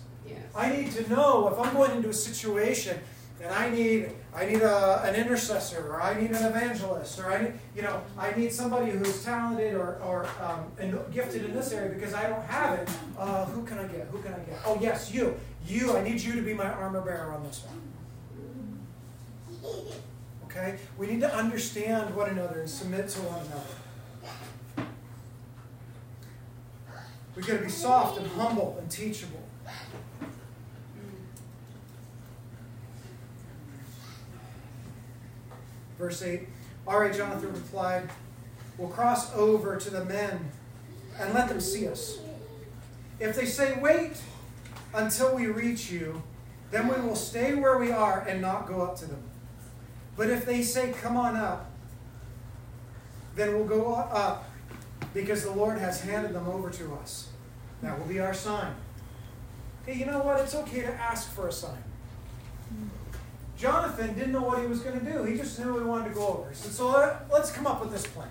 I need to know if I'm going into a situation and I need I need a, an intercessor or I need an evangelist or I need you know I need somebody who's talented or, or um, and gifted in this area because I don't have it. Uh, who can I get? Who can I get? Oh yes, you. You. I need you to be my armor bearer on this one. Okay? We need to understand one another and submit to one another. We've got to be soft and humble and teachable. Verse 8 All right, Jonathan replied, We'll cross over to the men and let them see us. If they say, Wait until we reach you, then we will stay where we are and not go up to them. But if they say, Come on up, then we'll go up because the Lord has handed them over to us. That will be our sign. Hey, you know what? It's okay to ask for a sign. Jonathan didn't know what he was going to do. He just knew he wanted to go over. He said, So let, let's come up with this plan.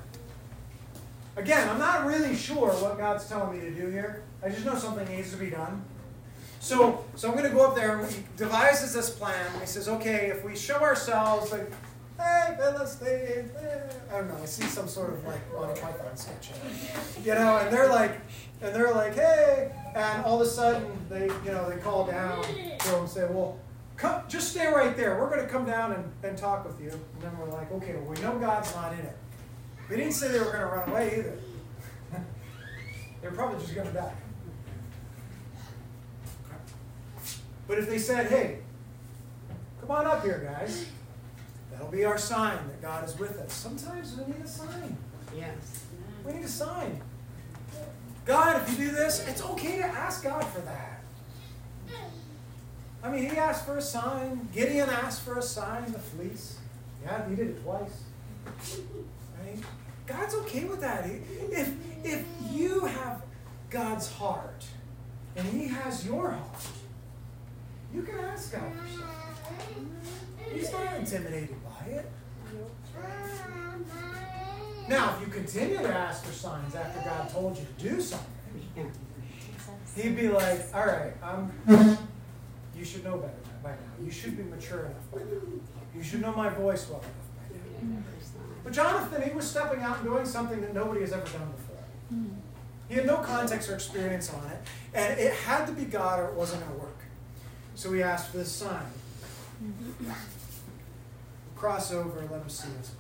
Again, I'm not really sure what God's telling me to do here. I just know something needs to be done. So, so I'm going to go up there, and he devises this plan. He says, okay, if we show ourselves, like, hey, Philistines, eh," I don't know, I see some sort of like Monty Python sketch, you know, and they're like, and they're like, hey, and all of a sudden they, you know, they call down to him and say, well, come, just stay right there. We're going to come down and, and talk with you. And then we're like, okay, well, we know God's not in it. They didn't say they were going to run away either. They're probably just going to die. But if they said, hey, come on up here, guys, that'll be our sign that God is with us. Sometimes we need a sign. Yes. We need a sign. God, if you do this, it's okay to ask God for that. I mean, he asked for a sign. Gideon asked for a sign, the fleece. Yeah, he did it twice. Right? God's okay with that. If, if you have God's heart and he has your heart, you can ask God for something. He's not intimidated by it. Now, if you continue to ask for signs after God told you to do something, he'd be like, all right, um, you should know better by now. You should be mature enough by now. You should know my voice well enough by now. But Jonathan, he was stepping out and doing something that nobody has ever done before. He had no context or experience on it, and it had to be God or it wasn't going to work. So he asked for this sign. Cross over let them see us.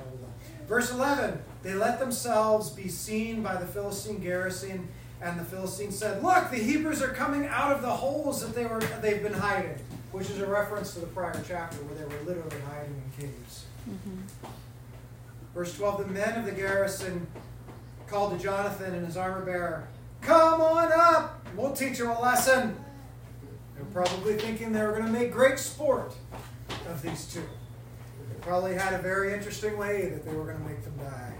Verse 11 They let themselves be seen by the Philistine garrison, and the Philistines said, Look, the Hebrews are coming out of the holes that they were, they've been hiding, which is a reference to the prior chapter where they were literally hiding in caves. Verse 12 The men of the garrison called to Jonathan and his armor bearer, Come on up, we'll teach you a lesson. They're probably thinking they were going to make great sport of these two. They probably had a very interesting way that they were going to make them die.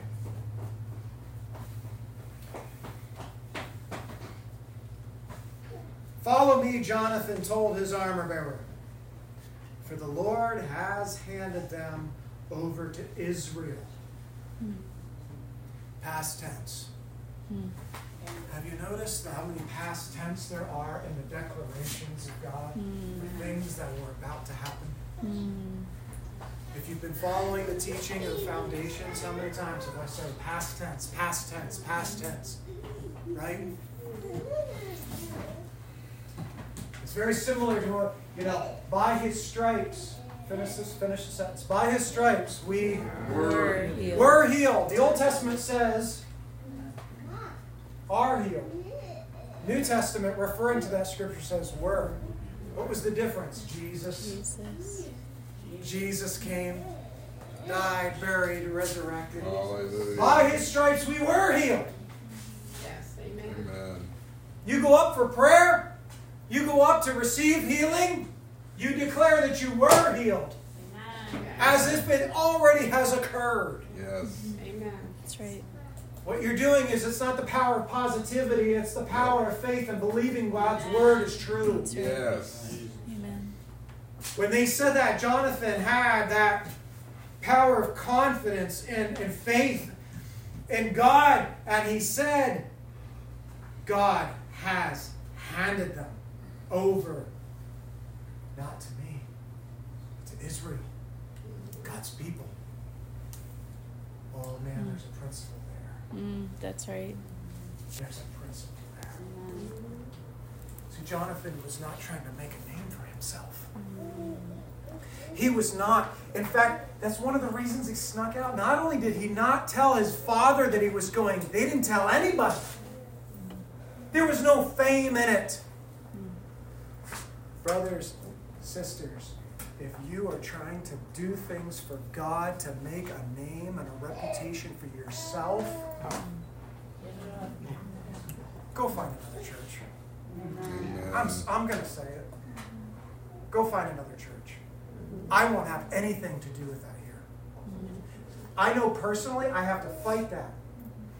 Follow me, Jonathan told his armor bearer, for the Lord has handed them over to Israel. Past tense. Hmm. Have you noticed how many past tense there are in the declarations of God? The hmm. things that were about to happen. Hmm. If you've been following the teaching of the foundations, how many times have I said past tense, past tense, past tense? Right? It's very similar to what, you know, by his stripes, finish this, finish the sentence. By his stripes we Were healed. were healed. The Old Testament says are healed. New Testament, referring to that scripture, says were. What was the difference? Jesus. Jesus. Jesus came, died, buried, resurrected. Hallelujah. By his stripes we were healed. Yes, amen. Amen. You go up for prayer, you go up to receive healing, you declare that you were healed, as if it already has occurred. Yes. Amen. That's right. What you're doing is it's not the power of positivity, it's the power of faith and believing God's word is true. Right. Yes. Amen. When they said that, Jonathan had that power of confidence and, and faith in God, and he said, God has handed them over, not to me, but to Israel, God's people. Oh man, there's a principle there. Mm, that's right. There's a principle there. See, Jonathan was not trying to make a name for himself. He was not. In fact, that's one of the reasons he snuck out. Not only did he not tell his father that he was going, they didn't tell anybody. There was no fame in it. Brothers, sisters, if you are trying to do things for God to make a name and a reputation for yourself, go find another church. Amen. I'm, I'm going to say it. Go find another church. I won't have anything to do with that here. I know personally I have to fight that.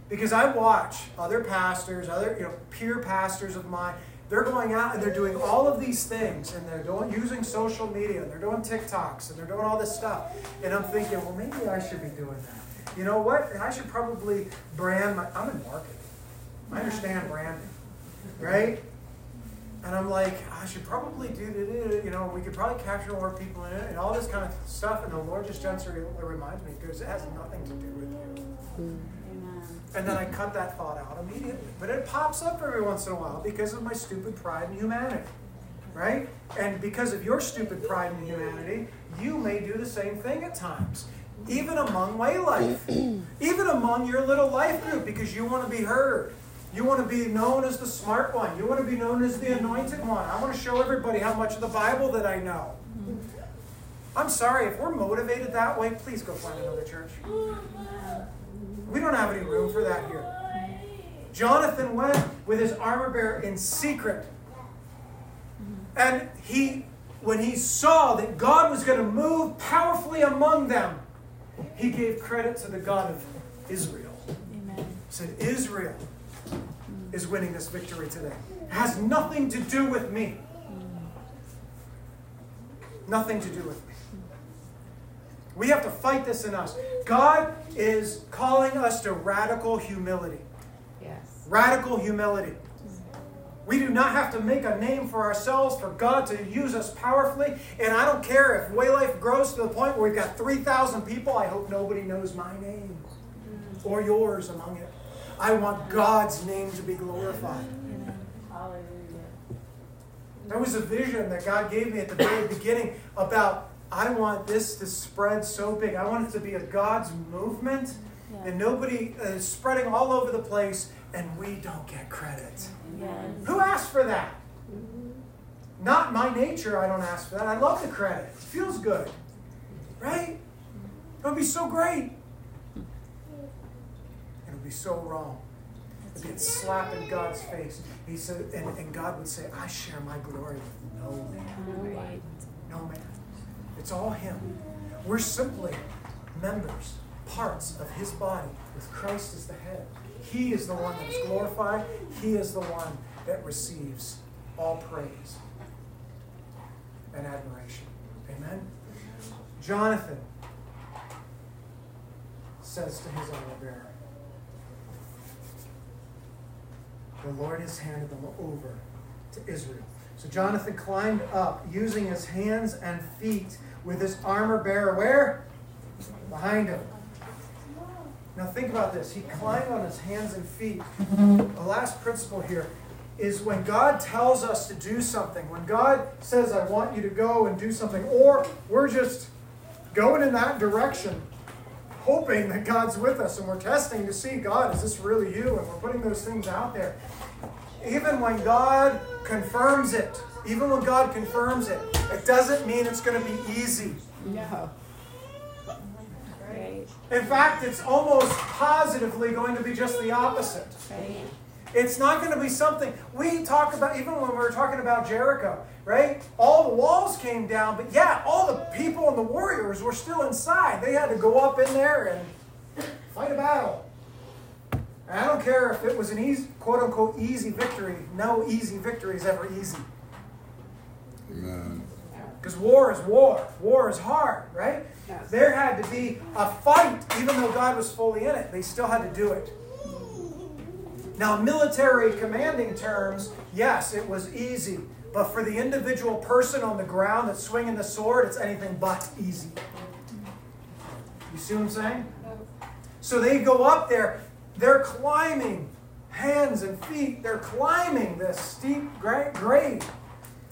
Because I watch other pastors, other you know, peer pastors of mine, they're going out and they're doing all of these things and they're doing using social media and they're doing TikToks and they're doing all this stuff. And I'm thinking, well maybe I should be doing that. You know what? And I should probably brand my I'm in marketing. I understand branding. Right? And I'm like, I should probably do. You know, we could probably capture more people in it and all this kind of stuff. And the Lord just gently reminds me because it has nothing to do with you. And then I cut that thought out immediately. But it pops up every once in a while because of my stupid pride in humanity. Right? And because of your stupid pride in humanity, you may do the same thing at times. Even among WayLife. Even among your little life group because you want to be heard. You want to be known as the smart one. You want to be known as the anointed one. I want to show everybody how much of the Bible that I know. Mm-hmm. I'm sorry, if we're motivated that way, please go find another church. We don't have any room for that here. Jonathan went with his armor bearer in secret. And he, when he saw that God was going to move powerfully among them, he gave credit to the God of Israel. Amen. He said, Israel is winning this victory today. It has nothing to do with me. Mm. Nothing to do with me. We have to fight this in us. God is calling us to radical humility. Yes. Radical humility. We do not have to make a name for ourselves for God to use us powerfully. And I don't care if WayLife grows to the point where we've got 3,000 people. I hope nobody knows my name or yours among it. I want God's name to be glorified. There was a vision that God gave me at the very beginning about I want this to spread so big. I want it to be a God's movement, Yeah. and nobody uh, is spreading all over the place, and we don't get credit. Yes. Who asked for that? Not my nature, I don't ask for that. I love the credit. It feels good. Right? It would be so great. It would be so wrong. It'd be a slap in God's face. He said, and, and God would say, I share my glory with no man. Right. No man. It's all Him. We're simply members, parts of His body, with Christ as the head. He is the one that is glorified, He is the one that receives all praise and admiration. Amen? Jonathan says to his armor bearer, The Lord has handed them over to Israel. So Jonathan climbed up using his hands and feet with his armor bearer where? Behind him. Now think about this. He climbed on his hands and feet. The last principle here is when God tells us to do something, when God says, I want you to go and do something, or we're just going in that direction, hoping that God's with us and we're testing to see, God, is this really you? And we're putting those things out there. Even when God confirms it, even when God confirms it, it doesn't mean it's going to be easy. No. Right. In fact, it's almost positively going to be just the opposite. Right. It's not going to be something we talk about, even when we were talking about Jericho, right? All the walls came down, but yeah, all the people and the warriors were still inside. They had to go up in there and fight a battle. And I don't care if it was an easy, quote unquote, easy victory. No easy victory is ever easy. Amen. Because war is war. War is hard, right? Yes. There had to be a fight, even though God was fully in it. They still had to do it. Now, military commanding terms, yes, it was easy. But for the individual person on the ground that's swinging the sword, it's anything but easy. You see what I'm saying? So they go up there, they're climbing, hands and feet, they're climbing this steep gra- grade.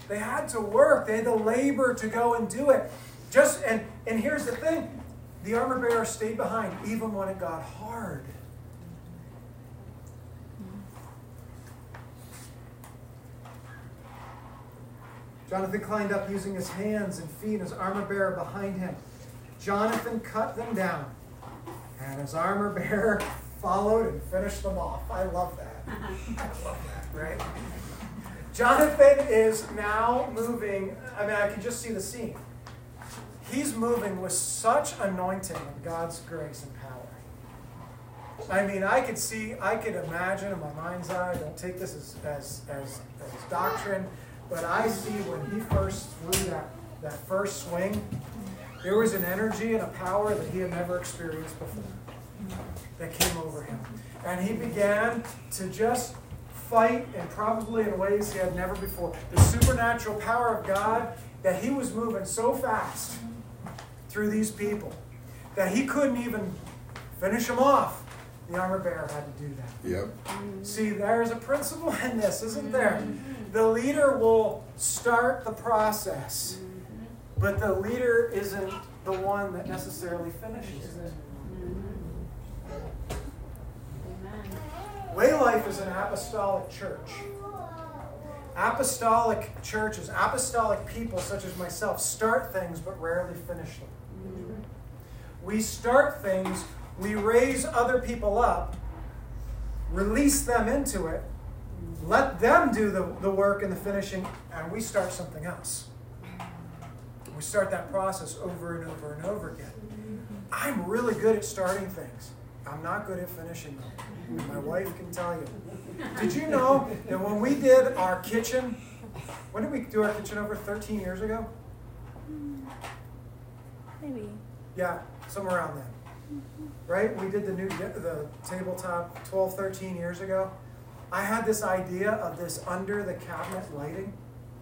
They had to work, they had to labor to go and do it. Just and and here's the thing, the armor bearer stayed behind even when it got hard. Jonathan climbed up using his hands and feet, and his armor bearer behind him. Jonathan cut them down, and his armor bearer followed and finished them off. I love that. I love that, right? Jonathan is now moving. I mean, I can just see the scene. He's moving with such anointing of God's grace and power. I mean, I could see, I could imagine in my mind's eye, don't take this as, as, as, as doctrine, but I see when he first threw that, that first swing, there was an energy and a power that he had never experienced before that came over him. And he began to just fight and probably in ways he had never before. The supernatural power of God that he was moving so fast through these people that he couldn't even finish them off. The armor bearer had to do that. Yep. See, there's a principle in this, isn't mm-hmm. there? The leader will start the process, mm-hmm. but the leader isn't the one that necessarily finishes it. Mm-hmm. WayLife is an apostolic church. Apostolic churches, apostolic people such as myself, start things but rarely finish them. We start things, we raise other people up, release them into it, let them do the, the work and the finishing, and we start something else. We start that process over and over and over again. I'm really good at starting things. I'm not good at finishing them. My wife can tell you. Did you know that when we did our kitchen, when did we do our kitchen over? 13 years ago? Maybe. Yeah, somewhere around then. Right? We did the new the tabletop 12, 13 years ago. I had this idea of this under the cabinet lighting.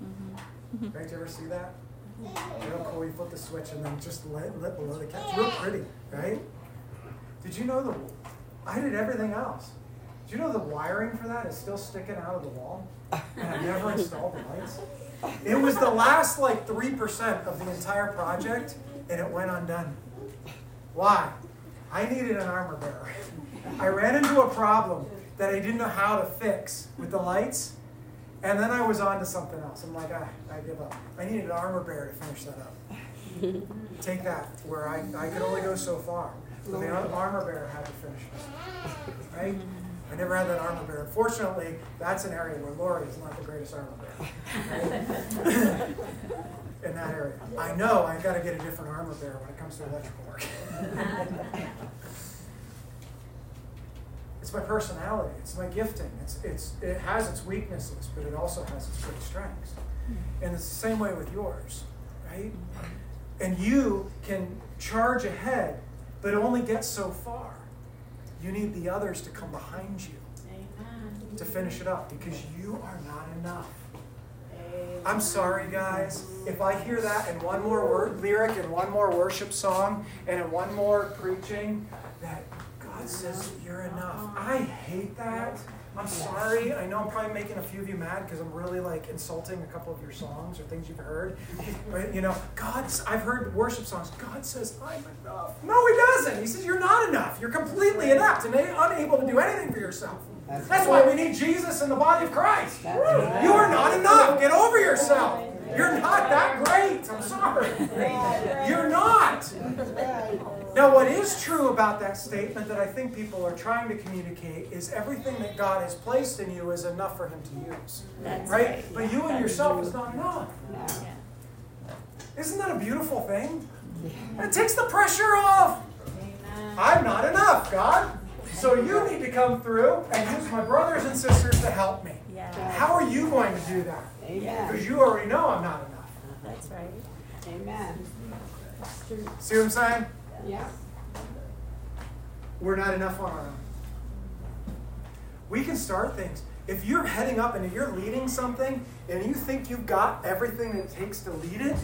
Mm-hmm. Right? Did you ever see that? Real cool. You flip the switch and then just lit, lit below the cabinet. It's real pretty, right? Did you know the? I did everything else. Did you know the wiring for that is still sticking out of the wall? And I never installed the lights. It was the last like three percent of the entire project, and it went undone. Why? I needed an armor bearer. I ran into a problem that I didn't know how to fix with the lights, and then I was on to something else. I'm like, ah, I give up. I needed an armor bearer to finish that up. Take that, where I, I could only go so far. But the armor bearer had to finish. Right? I never had that armor bearer. Fortunately, that's an area where Lori is not the greatest armor bearer. Right? In that area. I know I've got to get a different armor bearer when it comes to electrical work. it's my personality. It's my gifting. It's, it's, it has its weaknesses, but it also has its great strengths. And it's the same way with yours, right? And you can charge ahead, but only get so far. You need the others to come behind you to finish it up because you are not enough. I'm sorry, guys, if I hear that in one more word lyric and one more worship song and in one more preaching that God says that you're enough. I hate that. I'm sorry. I know I'm probably making a few of you mad because I'm really like insulting a couple of your songs or things you've heard. But you know, God's I've heard worship songs. God says I'm enough. No, he doesn't. He says you're not enough. You're completely inept and unable to do anything for yourself. That's That's why we need Jesus in the body of Christ. You are not enough. Get over yourself. You're not that great. I'm sorry. You're not. Now, what is true about that statement that I think people are trying to communicate is everything that God has placed in you is enough for Him to use. That's Right? right. But you and yourself is not enough. Isn't that a beautiful thing? It takes the pressure off. I'm not enough, God. So you need to come through and use my brothers and sisters to help me. Yeah. How are you going to do that? Amen. Because you already know I'm not enough. That's right. Amen. See what I'm saying? Yeah. We're not enough on our own. We can start things. If you're heading up and you're leading something and you think you've got everything it takes to lead it,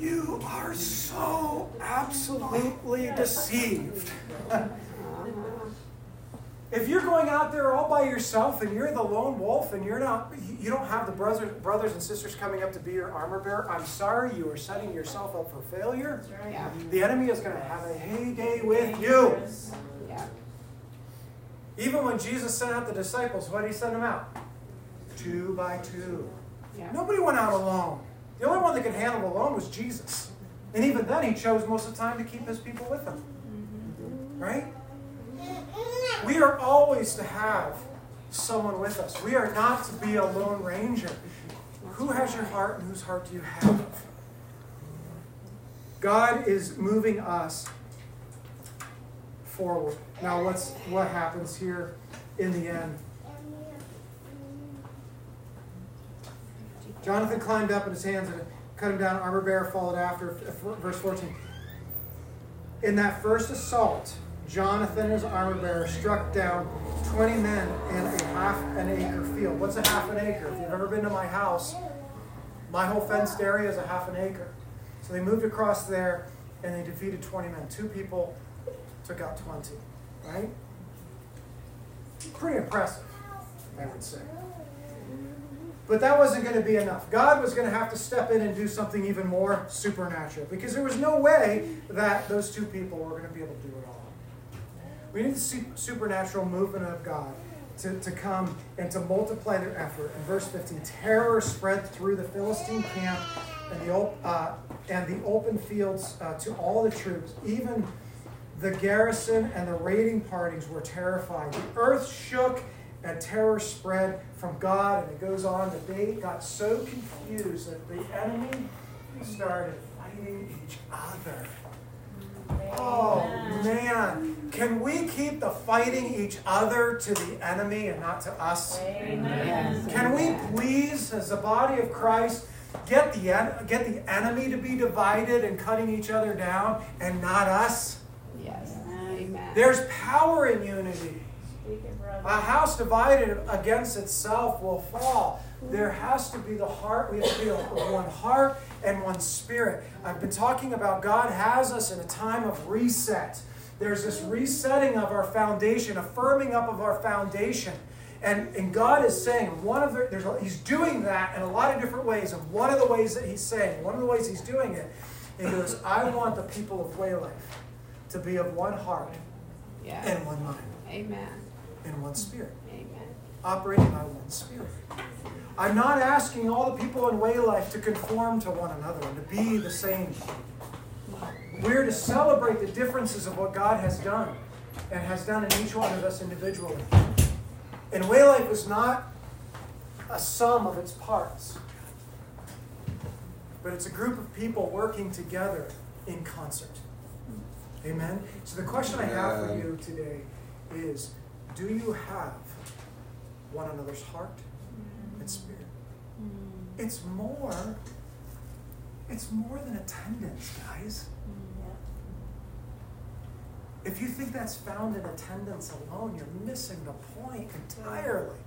you are so absolutely deceived. If you're going out there all by yourself and you're the lone wolf and you're not, you don't have the brothers, brothers and sisters coming up to be your armor bearer, I'm sorry, you are setting yourself up for failure. Yeah. The enemy is going to have a heyday with you. Yeah. Even when Jesus sent out the disciples, what did he send them out? Two by two. Yeah. Nobody went out alone. The only one that could handle alone was Jesus. And even then, he chose most of the time to keep his people with him. Mm-hmm. Right? We are always to have someone with us. We are not to be a lone ranger. Who has your heart and whose heart do you have? God is moving us forward. Now, what's what happens here in the end? Jonathan climbed up in his hands and cut him down. Armor bearer followed after. Verse 14. In that first assault, Jonathan, his armor bearer, struck down 20 men in a half an acre field. What's a half an acre? If you've ever been to my house, my whole fenced area is a half an acre. So they moved across there and they defeated 20 men. Two people took out 20, right? Pretty impressive, I would say. But that wasn't going to be enough. God was going to have to step in and do something even more supernatural because there was no way that those two people were going to be able to do it all. We need the supernatural movement of God to, to come and to multiply their effort. In verse 15, terror spread through the Philistine camp and the, uh, and the open fields uh, to all the troops. Even the garrison and the raiding parties were terrified. The earth shook and terror spread from God. And it goes on that they got so confused that the enemy started fighting each other. Oh man, can we keep the fighting each other to the enemy and not to us? Amen. Can we please, as the body of Christ, get the get the enemy to be divided and cutting each other down, and not us? Yes. Amen. There's power in unity. A house divided against itself will fall. There has to be the heart. We have to be one heart and one spirit. I've been talking about God has us in a time of reset. There's this resetting of our foundation, a firming up of our foundation. And, and God is saying, one of the, there's He's doing that in a lot of different ways. And one of the ways that He's saying, one of the ways He's doing it, He goes, I want the people of WayLife to be of one heart yes. and one mind. Amen. And one spirit. Amen. Operating by one spirit. I'm not asking all the people in WayLife to conform to one another and to be the same. We're to celebrate the differences of what God has done and has done in each one of us individually. And WayLife is not a sum of its parts, but it's a group of people working together in concert. Amen? So the question I have for you today is do you have one another's heart? and spirit. Mm. It's more, it's more than attendance, guys. If you think that's found in attendance alone, you're missing the point entirely.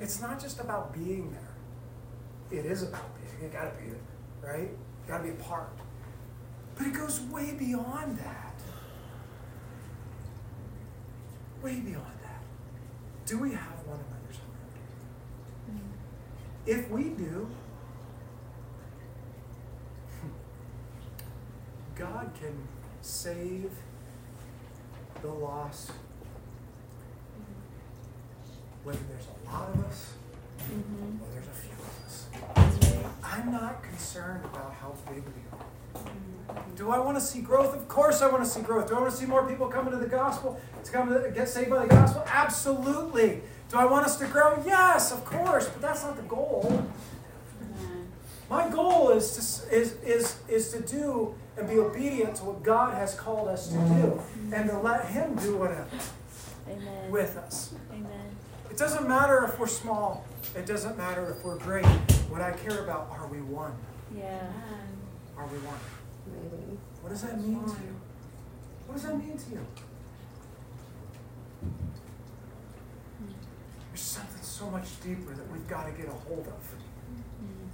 It's not just about being there. It is about being. You gotta be there, right? You gotta be a part. But it goes way beyond that. Way beyond that. Do we have one another's heart? If we do, God can save the lost, whether there's a lot of us Mm-hmm. or there's a few of us. I'm not concerned about how big we are. Do I want to see growth? Of course I want to see growth. Do I want to see more people coming to the gospel, to come to get saved by the gospel? Absolutely. Do I want us to grow? Yes, of course, but that's not the goal. My goal is to, is, is, is to do and be obedient to what God has called us to do and to let Him do whatever Amen. with us. Amen. It doesn't matter if we're small, it doesn't matter if we're great. What I care about are we one? Yeah. Are we one? Maybe. What does that mean to you? What does that mean to you? There's something so much deeper that we've got to get a hold of. Mm-hmm.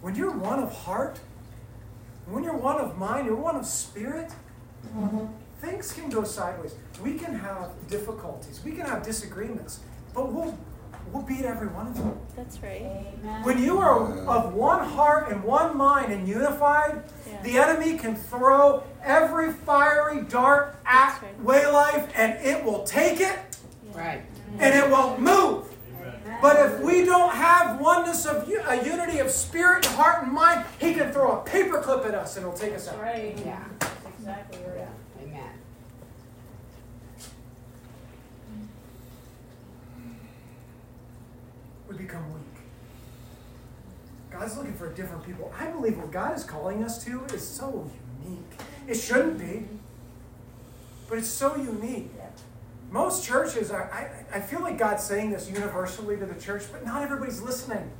When you're one of heart, when you're one of mind, you're one of spirit, mm-hmm. things can go sideways. We can have difficulties, we can have disagreements, but we'll, we'll beat every one of them. That's right. When you are of one heart and one mind and unified, Yeah. the enemy can throw every fiery dart at That's right. WayLife and it will take it Right. and it won't move. But if we don't have oneness of u- a unity of spirit, and heart, and mind, he can throw a paperclip at us and it'll take us out. Right. Yeah. Exactly right. Yeah. Amen. We become weak. God's looking for different people. I believe what God is calling us to is so unique. It shouldn't be, but it's so unique. Most churches are, I, I feel like God's saying this universally to the church, but not everybody's listening.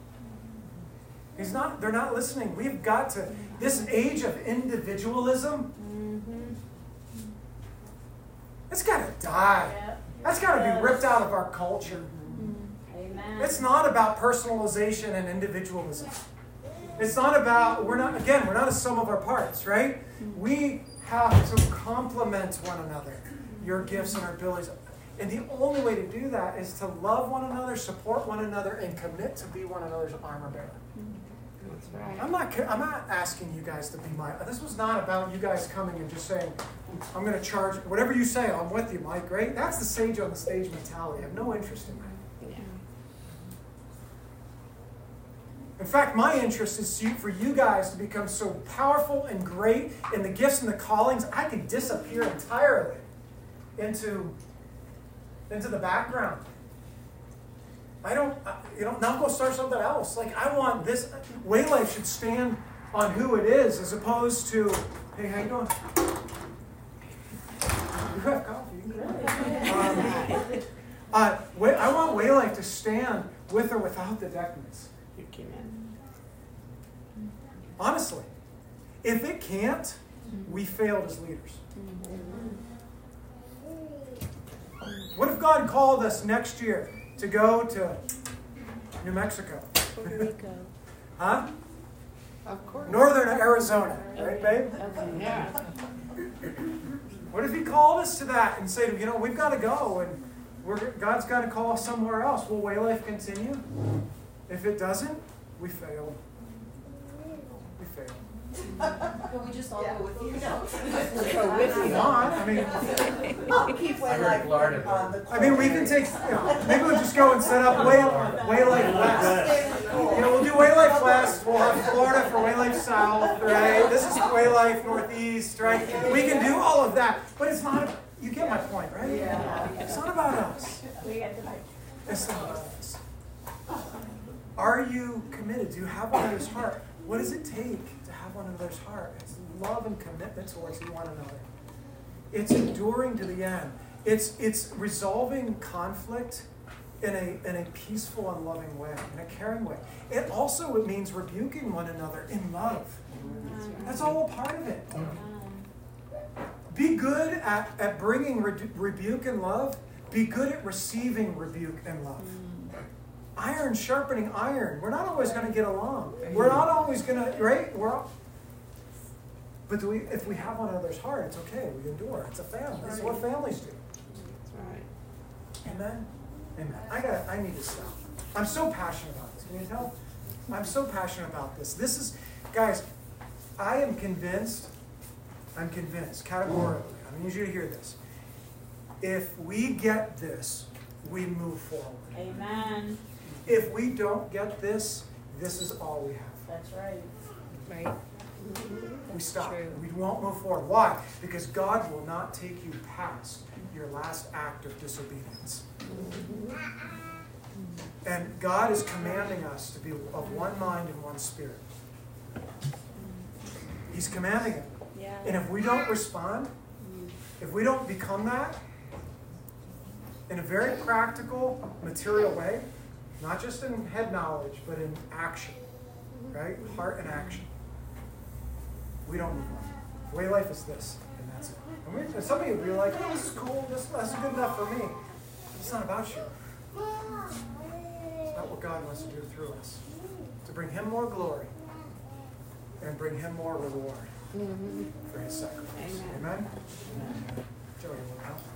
He's not, they're not listening. We've got to, this age of individualism, mm-hmm. It's got to die. That's got to be ripped out of our culture. It's not about personalization and individualism. It's not about, we're not, again, we're not a sum of our parts, right? Mm-hmm. We have to complement one another, your gifts and our abilities. And the only way to do that is to love one another, support one another, and commit to be one another's armor bearer. That's right. I'm not, I'm not asking you guys to be my, this was not about you guys coming and just saying, I'm going to charge, whatever you say, I'm with you, Mike, right? That's the sage on the stage mentality. I have no interest in that. Yeah. In fact, my interest is for you guys to become so powerful and great in the gifts and the callings, I can disappear entirely into, into the background. I don't, you know, now go start something else. Like, I want this, WayLife should stand on who it is as opposed to, hey, how you doing? You have coffee. you can grab it. Um, uh, I want WayLife to stand with or without the decadence. You came in. Honestly, if it can't, we failed as leaders. What if God called us next year to go to New Mexico? Puerto Rico. Huh? Of course. Northern Arizona, right, babe? Yeah. What if He called us to that and said, you know, we've got to go and we're, God's got to call us somewhere else? Will WayLife continue? If it doesn't, we failed. We failed. Can we just all go with you? No. Go with you. on, I mean, I'll keep WayLife on the. I mean, we can take, you know, maybe we'll just go and set up Way, WayLife West. You know, we'll do WayLife West, we'll have Florida for WayLife South, right? This is WayLife Northeast, right? We can do all of that, but it's not, you get my point, right? Yeah. It's not about us. We got to like, It's not about us. Are you committed? Do you have one another's heart? What does it take to have one another's heart? It's love and commitment towards one another. It's enduring to the end. It's it's resolving conflict in a in a peaceful and loving way, in a caring way. It also it means rebuking one another in love. That's all a part of it. Be good at, at bringing re- rebuke and love. Be good at receiving rebuke and love. Iron sharpening iron. We're not always going to get along. We're not always going to, right? We're but do we, if we have one another's heart, it's okay. We endure. It's a family. This is what families do. That's right. Amen. Amen. I got. I need to stop. I'm so passionate about this. Can you tell? I'm so passionate about this. This is, guys. I am convinced. I'm convinced categorically. I need you to hear this. If we get this, we move forward. Amen. If we don't get this, this is all we have. That's right. Right. We stop. True. We won't move forward. Why? Because God will not take you past your last act of disobedience. And God is commanding us to be of one mind and one spirit. He's commanding it. Yeah. And if we don't respond, if we don't become that in a very practical, material way, not just in head knowledge, but in action, right? Heart and action, we don't move on. WayLife is this, and that's it. And we, some of you will be like, oh, this is cool, this, that's good enough for me. It's not about you. It's about what God wants to do through us. To bring Him more glory and bring Him more reward mm-hmm. for His sacrifice. Amen. Amen? Joey? Amen. Amen.